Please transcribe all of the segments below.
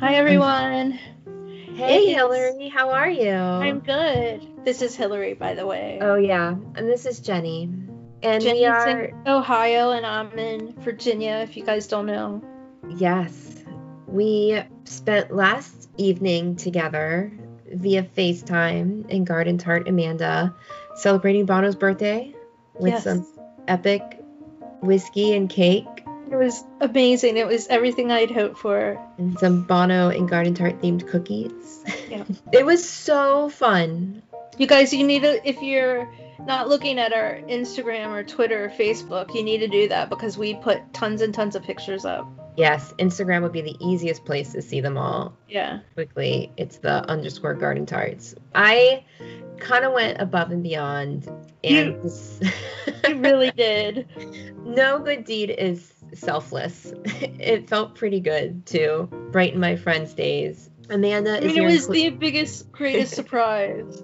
Hi everyone. Hey, It's- Hillary, how are you? I'm good. This is Hillary, by the way. Oh yeah, and this is Jenny, and Jenny's we are in Ohio and I'm in Virginia, if you guys don't know. yes, we spent last evening together via FaceTime in Garden Tart Amanda, celebrating Bono's birthday with Yes. some epic whiskey and cake It was amazing. It was everything I'd hoped for. and some Bono and Garden Tart themed cookies. Yeah. it was so fun. You guys, you need to, if you're not looking at our Instagram or Twitter or Facebook, you need to do that because we put tons and tons of pictures up. Yes, Instagram would be the easiest place to see them all. Yeah. quickly. It's the underscore garden tarts. I kind of went above and beyond, and You- You really did. no good deed is selfless. it felt pretty good to brighten my friend's days. Amanda I mean, it was Cle- the biggest, greatest surprise.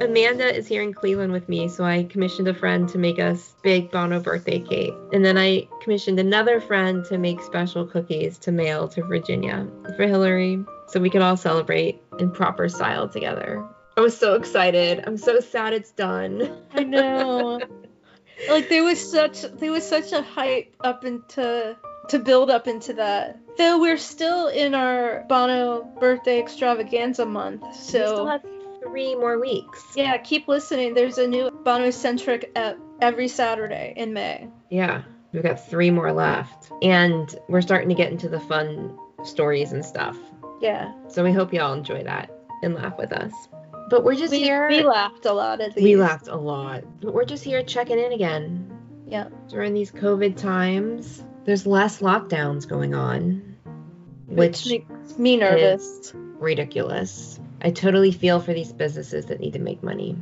Amanda is here in Cleveland with me, so I commissioned a friend to make us big Bono birthday cake, and then I commissioned another friend to make special cookies to mail to Virginia for Hillary, so we could all celebrate in proper style together. I was so excited. I'm so sad it's done. I know. like there was such there was such a hype up into to build up into that. Though we're still in our Bono birthday extravaganza month, so we still so have three more weeks. yeah, keep listening. There's a new Bono centric ep every Saturday in May. Yeah, we've got three more left, and we're starting to get into the fun stories and stuff. Yeah, So we hope y'all enjoy that and laugh with us. But we're just we, here. we laughed a lot at these. We laughed a lot. But we're just here checking in again. Yeah. During these COVID times, there's less lockdowns going on, which, which makes me nervous. ridiculous. I totally feel for these businesses that need to make money.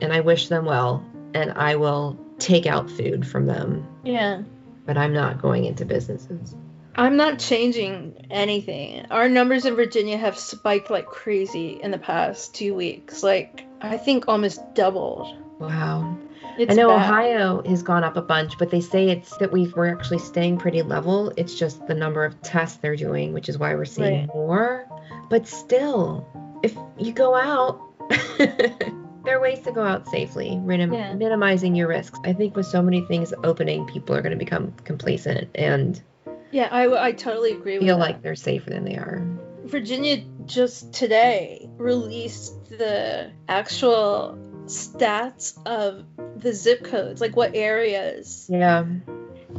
And I wish them well. And I will take out food from them. Yeah. But I'm not going into businesses. I'm not changing anything. Our numbers in Virginia have spiked like crazy in the past two weeks. Like, I think almost doubled. Wow. It's I know bad. Ohio has gone up a bunch, but they say it's that we've, we're actually staying pretty level. It's just the number of tests they're doing, which is why we're seeing Right. more. But still, if you go out, there are ways to go out safely, minim- Yeah. minimizing your risks. I think with so many things opening, people are going to become complacent and Yeah, I, I totally agree with feel that. like they're safer than they are. Virginia just today released the actual stats of the zip codes, like what areas. Yeah.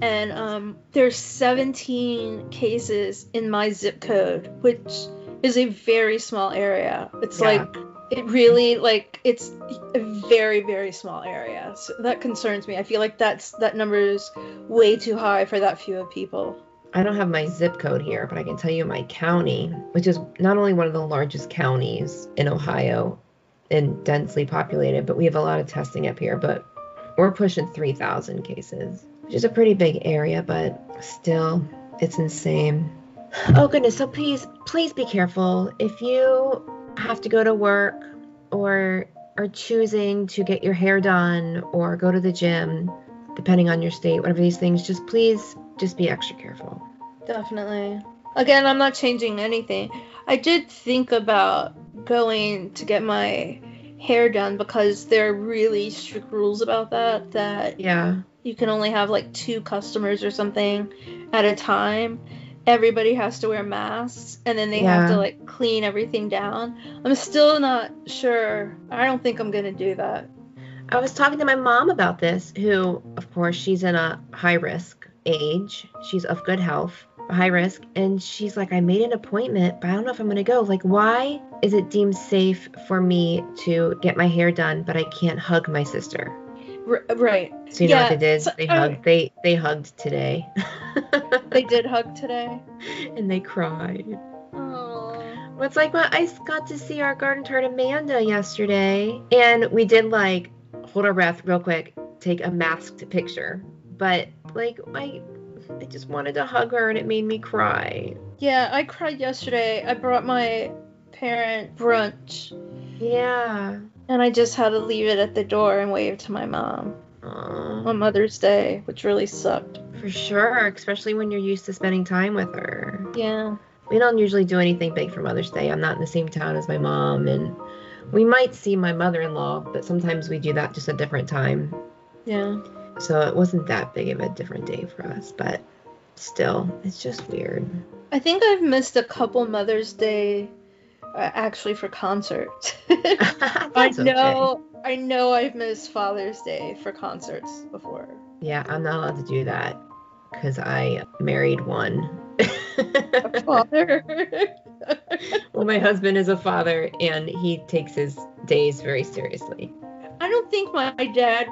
And um, there's 17 cases in my zip code, which is a very small area. It's Yeah. like it really like it's a very very small area. So that concerns me. I feel like that's that number is way too high for that few of people. I don't have my zip code here, but I can tell you my county, which is not only one of the largest counties in Ohio and densely populated, but we have a lot of testing up here. But we're pushing 3,000 cases, which is a pretty big area, but still, it's insane. Oh, goodness. So please, please be careful. If you have to go to work or are choosing to get your hair done or go to the gym, depending on your state, whatever these things, just please just be extra careful. Definitely. Again, I'm not changing anything. I did think about going to get my hair done because there are really strict rules about that that Yeah. you can only have like two customers or something at a time. Everybody has to wear masks and then they have to like clean everything down. I'm still not sure. I don't think I'm going to do that. I was talking to my mom about this, who, of course, she's in a high risk age. She's of good health, high risk. And she's like, I made an appointment, but I don't know if I'm going to go. Like, why is it deemed safe for me to get my hair done, but I can't hug my sister? Right. So you know what they did? so- they hugged. Uh, they they hugged today, They did hug today. and they cried. Oh. Well, it's like, well, I got to see our garden tart Amanda yesterday, and we did like hold our breath real quick, take a masked picture. But like, I, I just wanted to hug her, and it made me cry. Yeah, I cried yesterday. I brought my parent brunch Yeah. and I just had to leave it at the door and wave to my mom Aw, on Mother's Day, which really sucked. for sure, especially when you're used to spending time with her. Yeah. We don't usually do anything big for Mother's Day. I'm not in the same town as my mom, and we might see my mother in law, but sometimes we do that just a different time. Yeah. So it wasn't that big of a different day for us, but still, it's just weird. I think I've missed a couple Mother's Day uh, actually for concerts. I That's okay. know I know I've missed Father's Day for concerts before. Yeah, I'm not allowed to do that because I married one. Father. well, my husband is a father and he takes his days very seriously. I don't think my dad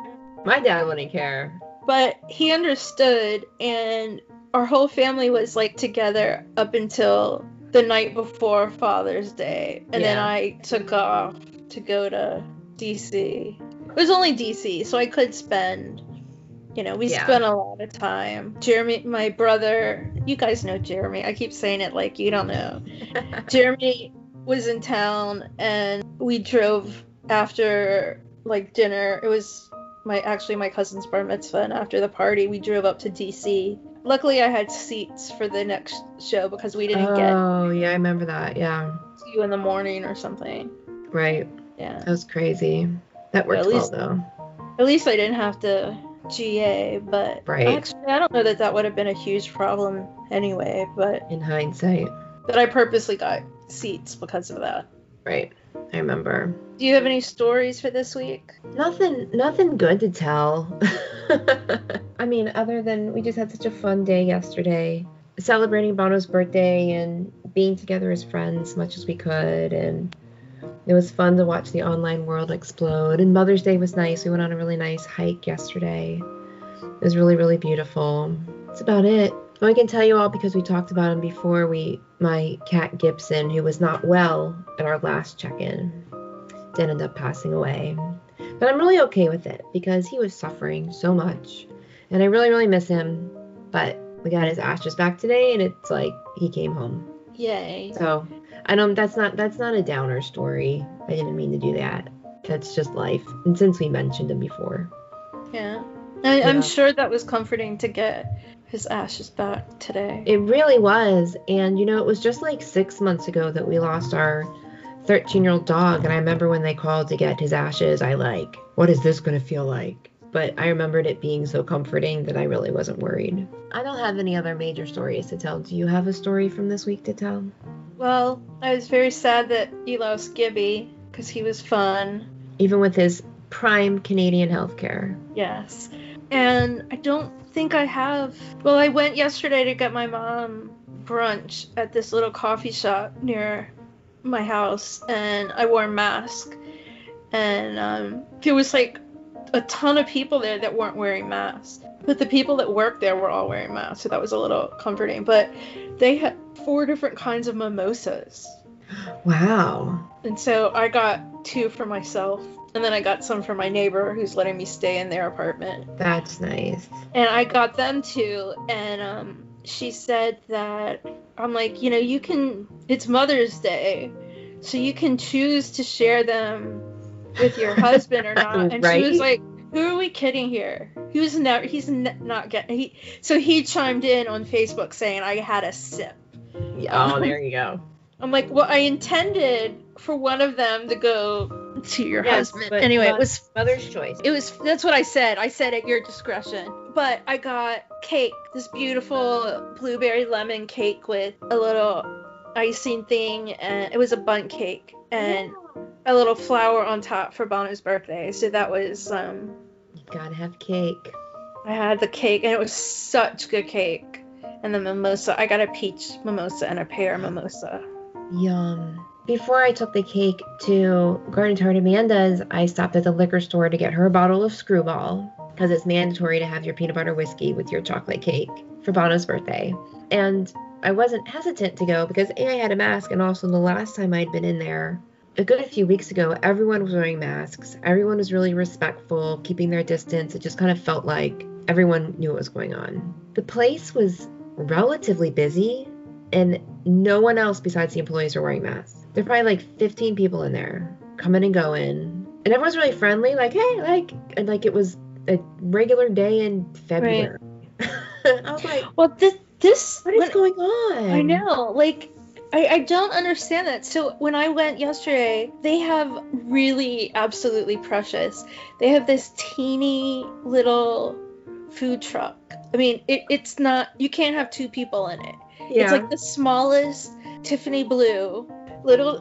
My dad wouldn't care. but he understood and our whole family was like together up until the night before father's day and then i took off to go to dc it was only dc so i could spend you know we Yeah. spent a lot of time jeremy my brother you guys know jeremy i keep saying it like you don't know Jeremy was in town and we drove after like dinner. It was my actually my cousin's bar mitzvah and after the party we drove up to DC. Luckily I had seats for the next show because we didn't get oh, yeah, I remember that. Yeah, you in the morning or something. right. Yeah. That was crazy. That worked well though. At least I didn't have to GA, but Right. actually I don't know that that would have been a huge problem anyway, but In hindsight, but I purposely got seats because of that. right. I remember. Do you have any stories for this week? Nothing, nothing good to tell. I mean, other than we just had such a fun day yesterday, celebrating Bono's birthday and being together as friends as much as we could, and it was fun to watch the online world explode. And Mother's Day was nice. We went on a really nice hike yesterday. It was really, really beautiful. That's about it. Oh, I can tell you all because we talked about him before. We, my cat Gibson, who was not well at our last check-in, did end up passing away. But I'm really okay with it because he was suffering so much. And I really, really miss him. But we got his ashes back today and it's like he came home. Yay. So I don't um, that's not that's not a downer story. I didn't mean to do that. That's just life. And since we mentioned him before. Yeah. I, Yeah. I'm sure that was comforting to get his ashes back today. It really was. And you know, it was just like six months ago that we lost our 13 year old dog. And I remember when they called to get his ashes, I like, what is this going to feel like? But I remembered it being so comforting that I really wasn't worried. I don't have any other major stories to tell. Do you have a story from this week to tell? Well, I was very sad that you lost Gibby because he was fun. Even with his prime Canadian healthcare. Yes. And I don't think I have. Well, I went yesterday to get my mom brunch at this little coffee shop near my house, and I wore a mask. And um, there was like a ton of people there that weren't wearing masks. But the people that worked there were all wearing masks, so that was a little comforting. But they had four different kinds of mimosas. Wow. And so I got two for myself, and then I got some for my neighbor who's letting me stay in their apartment. That's nice. And I got them too, and um, she said that I'm like, you know, you can. It's Mother's Day, so you can choose to share them with your husband or not. And Right? she was like, "Who are we kidding here? He was never. He's ne- not getting. He so he chimed in on Facebook saying I had a sip. Oh, there you go. I'm like, well, I intended for one of them to go to your Yes, husband. Anyway, it was Mother's choice. it was that's what I said. I said at your discretion. But I got cake, this beautiful blueberry lemon cake with a little icing thing, and it was a bundt cake and a little flower on top for Bono's birthday. So that was um You gotta have cake. I had the cake and it was such good cake. And the mimosa, I got a peach mimosa and a pear mimosa. Yum. Before I took the cake to Garden Tart Amanda's, I stopped at the liquor store to get her a bottle of Screwball because it's mandatory to have your peanut butter whiskey with your chocolate cake for Bono's birthday. And I wasn't hesitant to go because A, I had a mask, and also the last time I'd been in there, a good few weeks ago, everyone was wearing masks. Everyone was really respectful, keeping their distance. It just kind of felt like everyone knew what was going on. The place was relatively busy, and no one else besides the employees were wearing masks. There were probably like 15 people in there, coming and going, and everyone's really friendly. Like, hey, like, and like it was a regular day in February. I was like, Well, this this what is going on? I know. Like I, I don't understand that. So when I went yesterday, they have really absolutely precious. They have this teeny little food truck. I mean, it, it's not you can't have two people in it. Yeah. It's like the smallest Tiffany blue little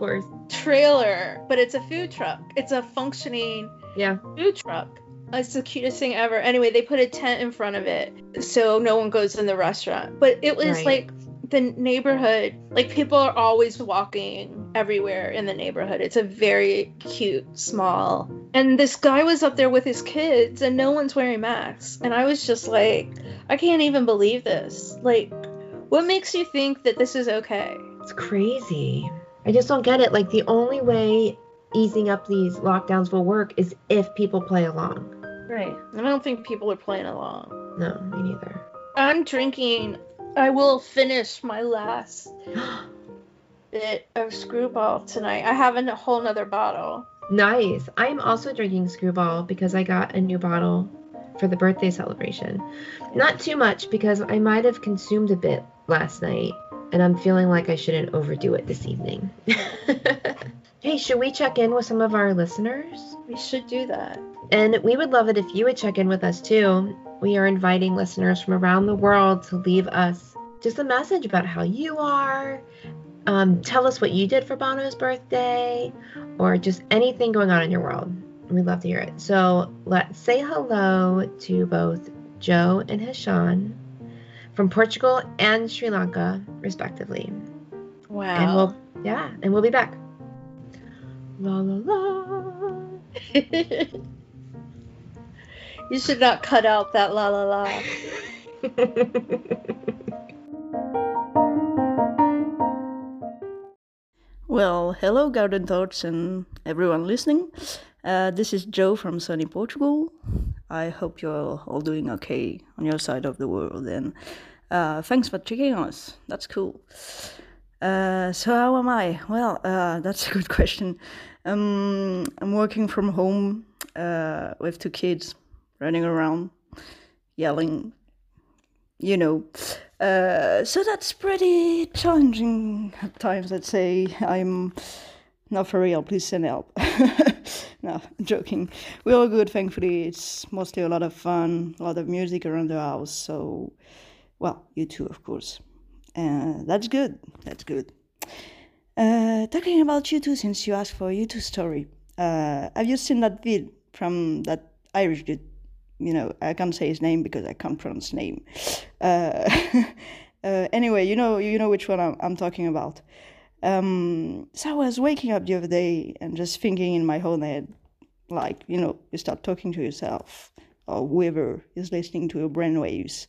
trailer, but it's a food truck. It's a functioning Yeah. food truck. It's the cutest thing ever. Anyway, they put a tent in front of it so no one goes in the restaurant. But it was Right. like the neighborhood, like people are always walking everywhere in the neighborhood. It's a very cute, small. And this guy was up there with his kids and no one's wearing masks. And I was just like, I can't even believe this. Like, what makes you think that this is okay? It's crazy. I just don't get it. Like the only way easing up these lockdowns will work is if people play along. Right. I don't think people are playing along. No, me neither. I'm drinking. I will finish my last bit of screwball tonight. I have a whole nother bottle. nice. I'm also drinking Screwball because I got a new bottle for the birthday celebration. Not too much because I might have consumed a bit last night and I'm feeling like I shouldn't overdo it this evening. hey, should we check in with some of our listeners? We should do that. And we would love it if you would check in with us too. We are inviting listeners from around the world to leave us just a message about how you are. Um, tell us what you did for Bono's birthday or just anything going on in your world. We'd love to hear it. So let's say hello to both Jo and Heshan from Portugal and Sri Lanka, respectively. Wow. And we'll, yeah, and we'll be back. La la la. you should not cut out that la la la. Well, hello, Garden Tarts, and everyone listening. Uh, this is Jo from sunny Portugal. I hope you're all doing okay on your side of the world, and uh, thanks for checking us. That's cool. Uh, so, how am I? Well, uh, that's a good question. Um, I'm working from home uh, with two kids running around, yelling, you know. Uh, so that's pretty challenging at times. I'd say I'm not for real. Please send help. no, joking. We're all good, thankfully. It's mostly a lot of fun, a lot of music around the house. So, well, U2, of course. Uh, that's good. That's good. Uh, talking about U2, since you asked for a U2 story, uh, have you seen that vid from that Irish dude? You know, I can't say his name because I can't pronounce name. Uh, uh, anyway, you know, you know which one I'm, I'm talking about. Um, so I was waking up the other day and just thinking in my own head, like you know, you start talking to yourself or whoever is listening to your brainwaves.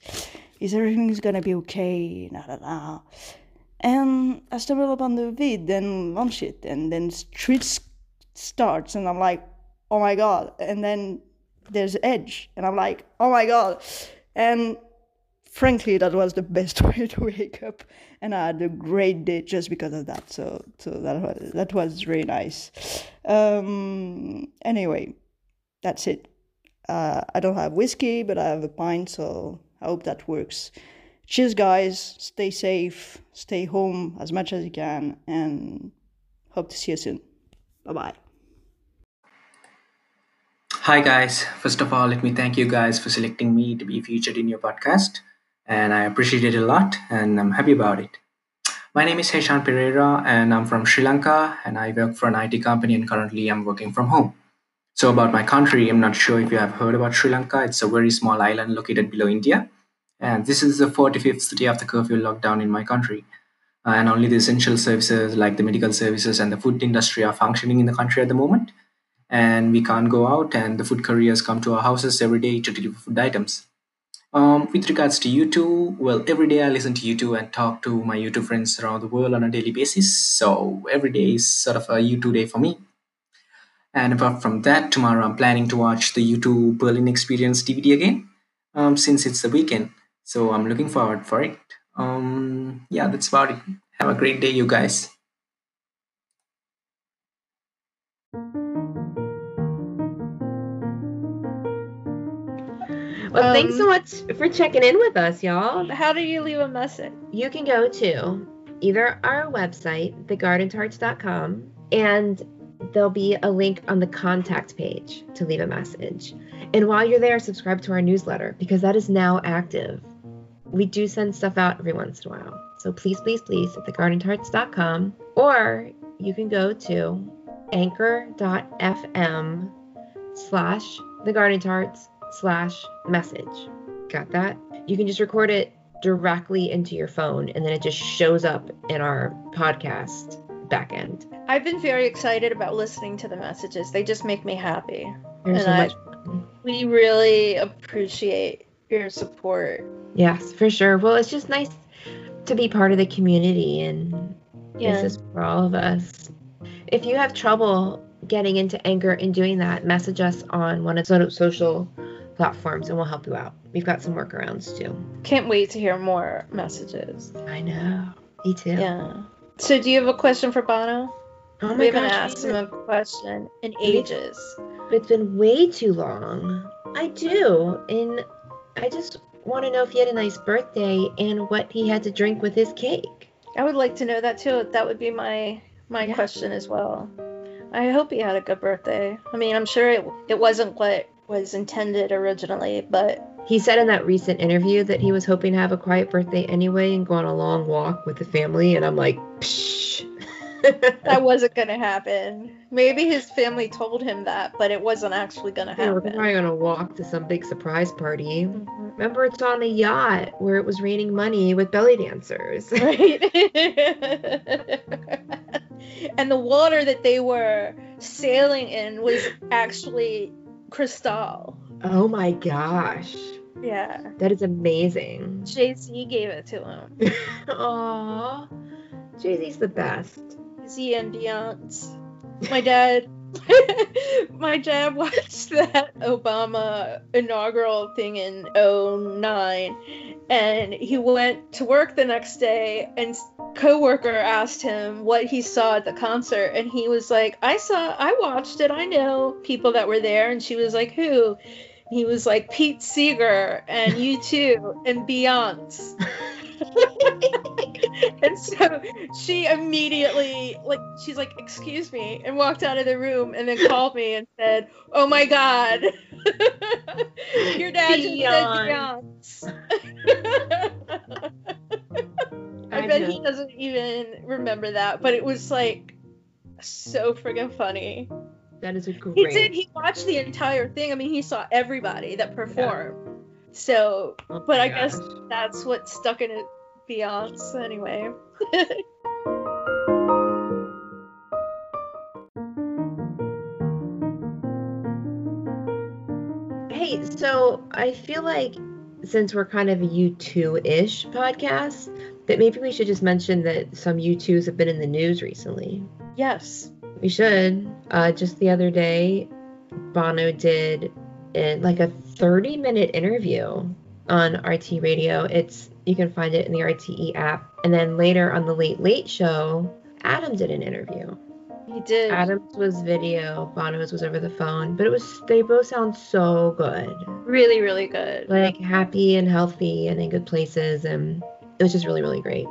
Is everything's gonna be okay? Nah, nah, nah. And I stumble upon the vid and launch it, and then streets starts, and I'm like, oh my god! And then there's Edge, and I'm like, oh my god! And frankly, that was the best way to wake up, and I had a great day just because of that. So, so that was that was really nice. Um, anyway, that's it. Uh, I don't have whiskey, but I have a pint, so I hope that works. Cheers, guys. Stay safe. Stay home as much as you can, and hope to see you soon. Bye bye. Hi, guys. First of all, let me thank you guys for selecting me to be featured in your podcast. And I appreciate it a lot and I'm happy about it. My name is Heshan Pereira and I'm from Sri Lanka and I work for an IT company and currently I'm working from home. So, about my country, I'm not sure if you have heard about Sri Lanka. It's a very small island located below India. And this is the 45th day after curfew lockdown in my country. And only the essential services like the medical services and the food industry are functioning in the country at the moment and we can't go out and the food couriers come to our houses every day to deliver food items. Um, with regards to U2 well every day i listen to U2 and talk to my U2 friends around the world on a daily basis. So every day is sort of a U2 day for me. And apart from that tomorrow i'm planning to watch the U2 berlin experience dvd again um, since it's the weekend. So i'm looking forward for it. Um, yeah that's about it. Have a great day you guys Well, thanks so Um, much for checking in with us, y'all. How do you leave a message? You can go to either our website, thegardentarts.com, and there'll be a link on the contact page to leave a message. And while you're there, subscribe to our newsletter because that is now active. We do send stuff out every once in a while. So please, please, please, at thegardentarts.com, or you can go to anchor.fm slash thegardentarts slash message. Got that? You can just record it directly into your phone and then it just shows up in our podcast back end. I've been very excited about listening to the messages. They just make me happy. There's so And I- much We really appreciate your support. Yes, for sure. Well, it's just nice to be part of the community, and Yeah. this is for all of us. If you have trouble getting into Anchor and doing that, message us on one of the social platforms, and we'll help you out. We've got some workarounds too. Can't wait to hear more messages. I know. Me too. Yeah. So, do you have a question for Bono? Oh my we haven't gosh, asked him a question in ages. it's been way too long. I do, and I just want to know if he had a nice birthday and what he had to drink with his cake. I would like to know that too. That would be my my Yeah. question as well. I hope he had a good birthday. I mean, I'm sure it it wasn't what was intended originally, but He said in that recent interview that he was hoping to have a quiet birthday anyway and go on a long walk with the family. And I'm like, Psh. that wasn't gonna happen. Maybe his family told him that, but it wasn't actually gonna Yeah, we're probably gonna walk to some big surprise party. Mhm. Remember, it's on a yacht where it was raining money with belly dancers. Right. and the water that they were sailing in was actually crystal. oh my gosh, Yeah. that is amazing. Jay Z gave it to him. Aww, Jay Z's the best. Z and Beyonce. My dad my dad watched that Obama inaugural thing in 09 and he went to work the next day and coworker asked him what he saw at the concert and he was like I saw I watched it I know people that were there and she was like who? He was like Pete Seeger and U2 and Beyonce and so she immediately like she's like excuse me and walked out of the room and then called me and said oh my god. Your dad just said Beyonce I bet he doesn't even remember that but it was like so friggin' funny. That is a great. he did he watched the entire thing. I mean he saw everybody that performed. So Oh but I guess that's what stuck in it Beyonce anyway Hey, so I feel like since we're kind of a U2 ish podcast, that maybe we should just mention that some U2s have been in the news recently. yes We should. Uh, just the other day, Bono did in like a 30 minute interview on RTE Radio. It's you can find it in the RTE app. And then later on the Late Late Show, Adam did an interview. he did Adams was video, Bono's was over the phone, but it was they both sound so good. really really good Like happy and healthy and in good places and it was just really, really great.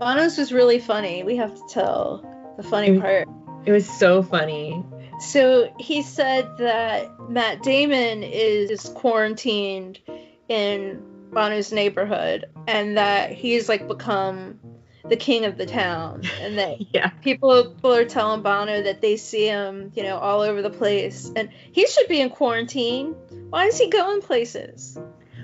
Bono's was really funny we have to tell the funny Mm. part It was so funny. so he said that Matt Damon is quarantined in Bono's neighborhood and that he's like become the king of the town and that Yeah. people, people are telling Bono that they see him, you know, all over the place and he should be in quarantine. Why is he going places?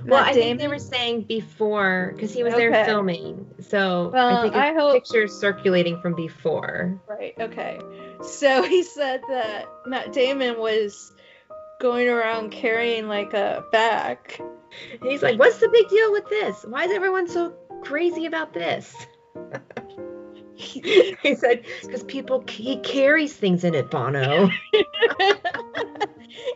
Well, I think they were saying before because he was there filming. So Well, I think I hope- pictures circulating from before. Right. Okay. So he said that Matt Damon was going around carrying like a bag. And he's like, "What's the big deal with this? Why is everyone so crazy about this?" he said, "Because people he carries things in it, Bono."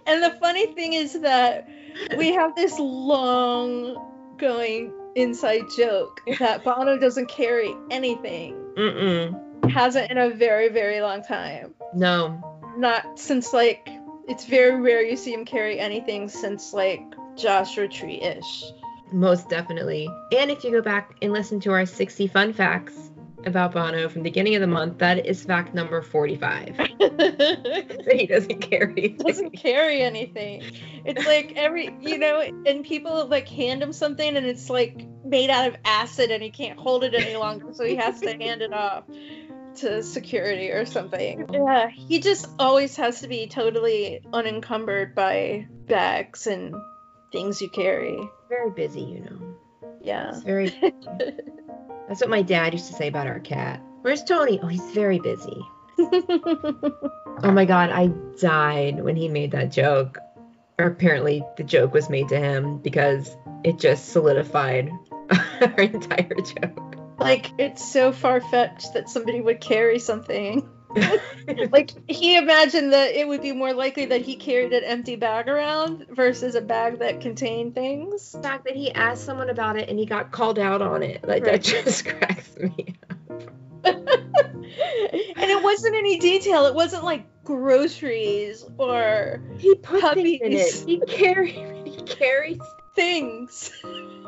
and the funny thing is that we have this long going inside joke that Bono doesn't carry anything. Mm-mm. Hasn't in a very, very long time. No. Not since like it's very rare you see him carry anything since like Joshua Tree ish. Most definitely. And if you go back and listen to our 60 fun facts about Bono from the beginning of the month. That is fact number 45. he doesn't carry. doesn't carry anything. It's like every, you know, and people like hand him something and it's like made out of acid and he can't hold it any longer, so he has to hand it off to security or something. Yeah, he just always has to be totally unencumbered by bags and things you carry. Very busy, you know. Yeah. He's very. That's what my dad used to say about our cat. Where's Tony? Oh, he's very busy. Oh my god, I died when he made that joke. Or apparently the joke was made to him because it just solidified our entire joke. like it's so far fetched that somebody would carry something. like he imagined that it would be more likely that he carried an empty bag around versus a bag that contained things. the fact that he asked someone about it and he got called out on it, like Right. that just cracks me. and it wasn't any detail. It wasn't like groceries or He put Puppies. it. He carries. He carries. things.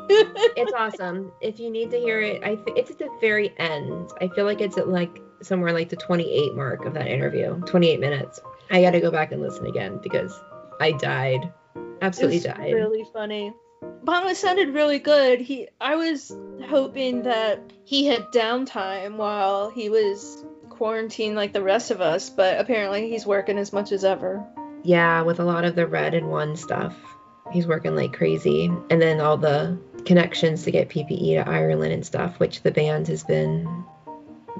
It's awesome. If you need to hear it, I th- it's at the very end. I feel like it's at like somewhere like the 28 mark of that interview. 28 minutes. I got to go back and listen again because I died. Absolutely It's died. really funny. Bono sounded really good. He I was hoping that he had downtime while he was quarantined like the rest of us, but apparently he's working as much as ever. Yeah, with a lot of the red and one stuff. He's working like crazy. And then all the connections to get PPE to Ireland and stuff, which the band has been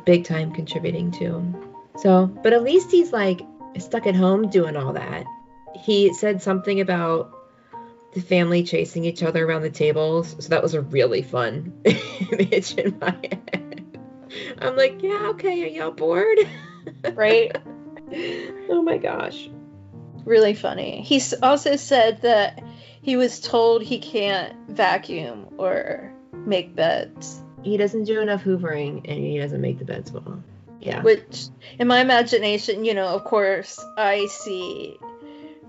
big time contributing to. So, but at least he's like stuck at home doing all that. He said something about the family chasing each other around the tables. So that was a really fun image in my head. I'm like, yeah, okay, are y'all bored? Right? oh my gosh. Really funny. He also said that he was told he can't vacuum or make beds, He doesn't do enough hoovering and he doesn't make the beds well. Yeah. which in my imagination, you know, of course, I see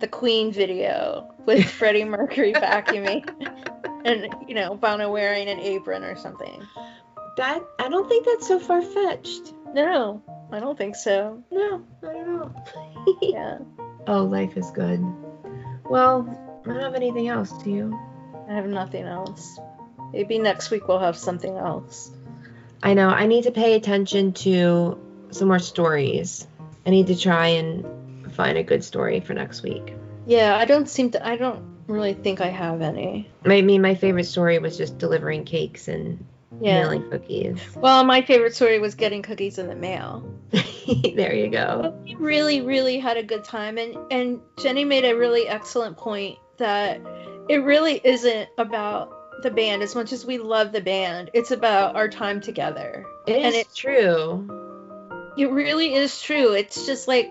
the Queen video with Freddie Mercury vacuuming and, you know, Bono wearing an apron or something. That I don't think that's so far fetched. No, I don't think so. No, not at all. Yeah, oh, life is good. Well, I don't have anything else, do you? I have nothing else. Maybe next week we'll have something else. I know, I need to pay attention to some more stories. I need to try and find a good story for next week. Yeah, I don't seem to, I don't really think I have any. I mean, my favorite story was just delivering cakes and Yeah. mailing cookies. Well, my favorite story was getting cookies in the mail. there you go. We really, really had a good time, and and Jenny made a really excellent point that it really isn't about the band as much as we love the band. It's about our time together. It is And it- true. It really is true. It's just like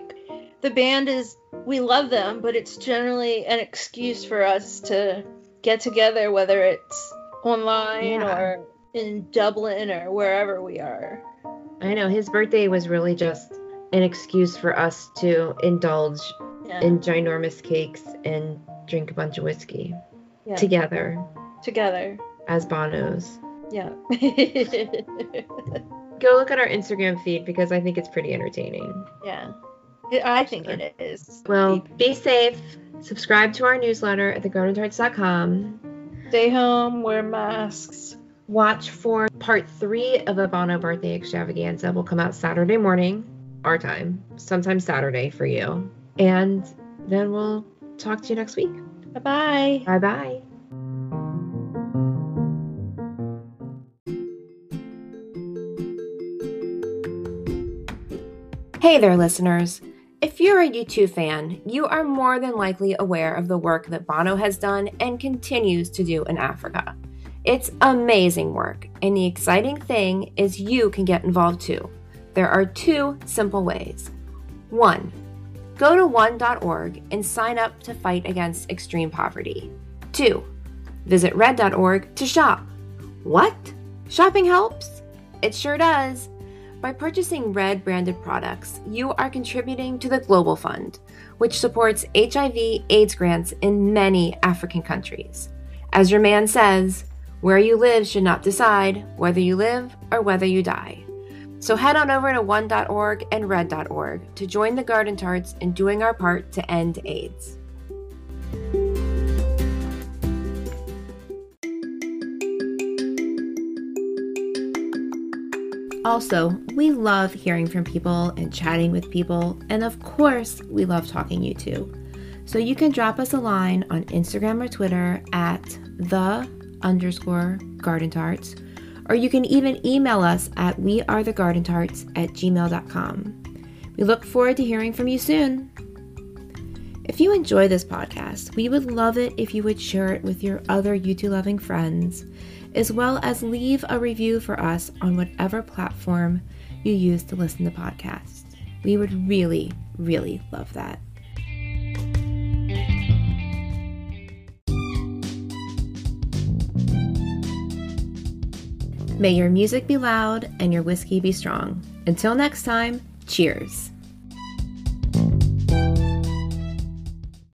the band is we love them, but it's generally an excuse for us to get together, whether it's online Yeah. or in Dublin or wherever we are. I know his birthday was really just an excuse for us to indulge Yeah. in ginormous cakes and drink a bunch of whiskey yeah. together together. as Bonos. Yeah. Go look at our Instagram feed because I think it's pretty entertaining. yeah. I think it is. Well, be safe. Subscribe to our newsletter at thegardentarts.com. Stay home, wear masks. Watch for part three of a Bono birthday extravaganza. Will come out Saturday morning, our time, sometime Saturday for you. And then we'll talk to you next week. Bye bye. Bye bye. Hey there, listeners. If you're a U2 fan, you are more than likely aware of the work that Bono has done and continues to do in Africa. It's amazing work, and the exciting thing is you can get involved too. There are two simple ways. One, go to one.org and sign up to fight against extreme poverty. Two, visit red.org to shop. What? Shopping helps? It sure does. By purchasing Red branded products, you are contributing to the Global Fund, which supports HIV AIDS grants in many African countries. As your man says, where you live should not decide whether you live or whether you die. So head on over to one.org and red.org to join the Garden Tarts in doing our part to end AIDS. Also, we love hearing from people and chatting with people, and of course, we love talking U2. So you can drop us a line on Instagram or Twitter at the underscore garden tarts, or you can even email us at wearethegardentarts at gmail.com. We look forward to hearing from you soon. If you enjoy this podcast, we would love it if you would share it with your other U2 loving friends as well as leave a review for us on whatever platform you use to listen to podcasts. We would really, really love that. May your music be loud and your whiskey be strong. Until next time, cheers.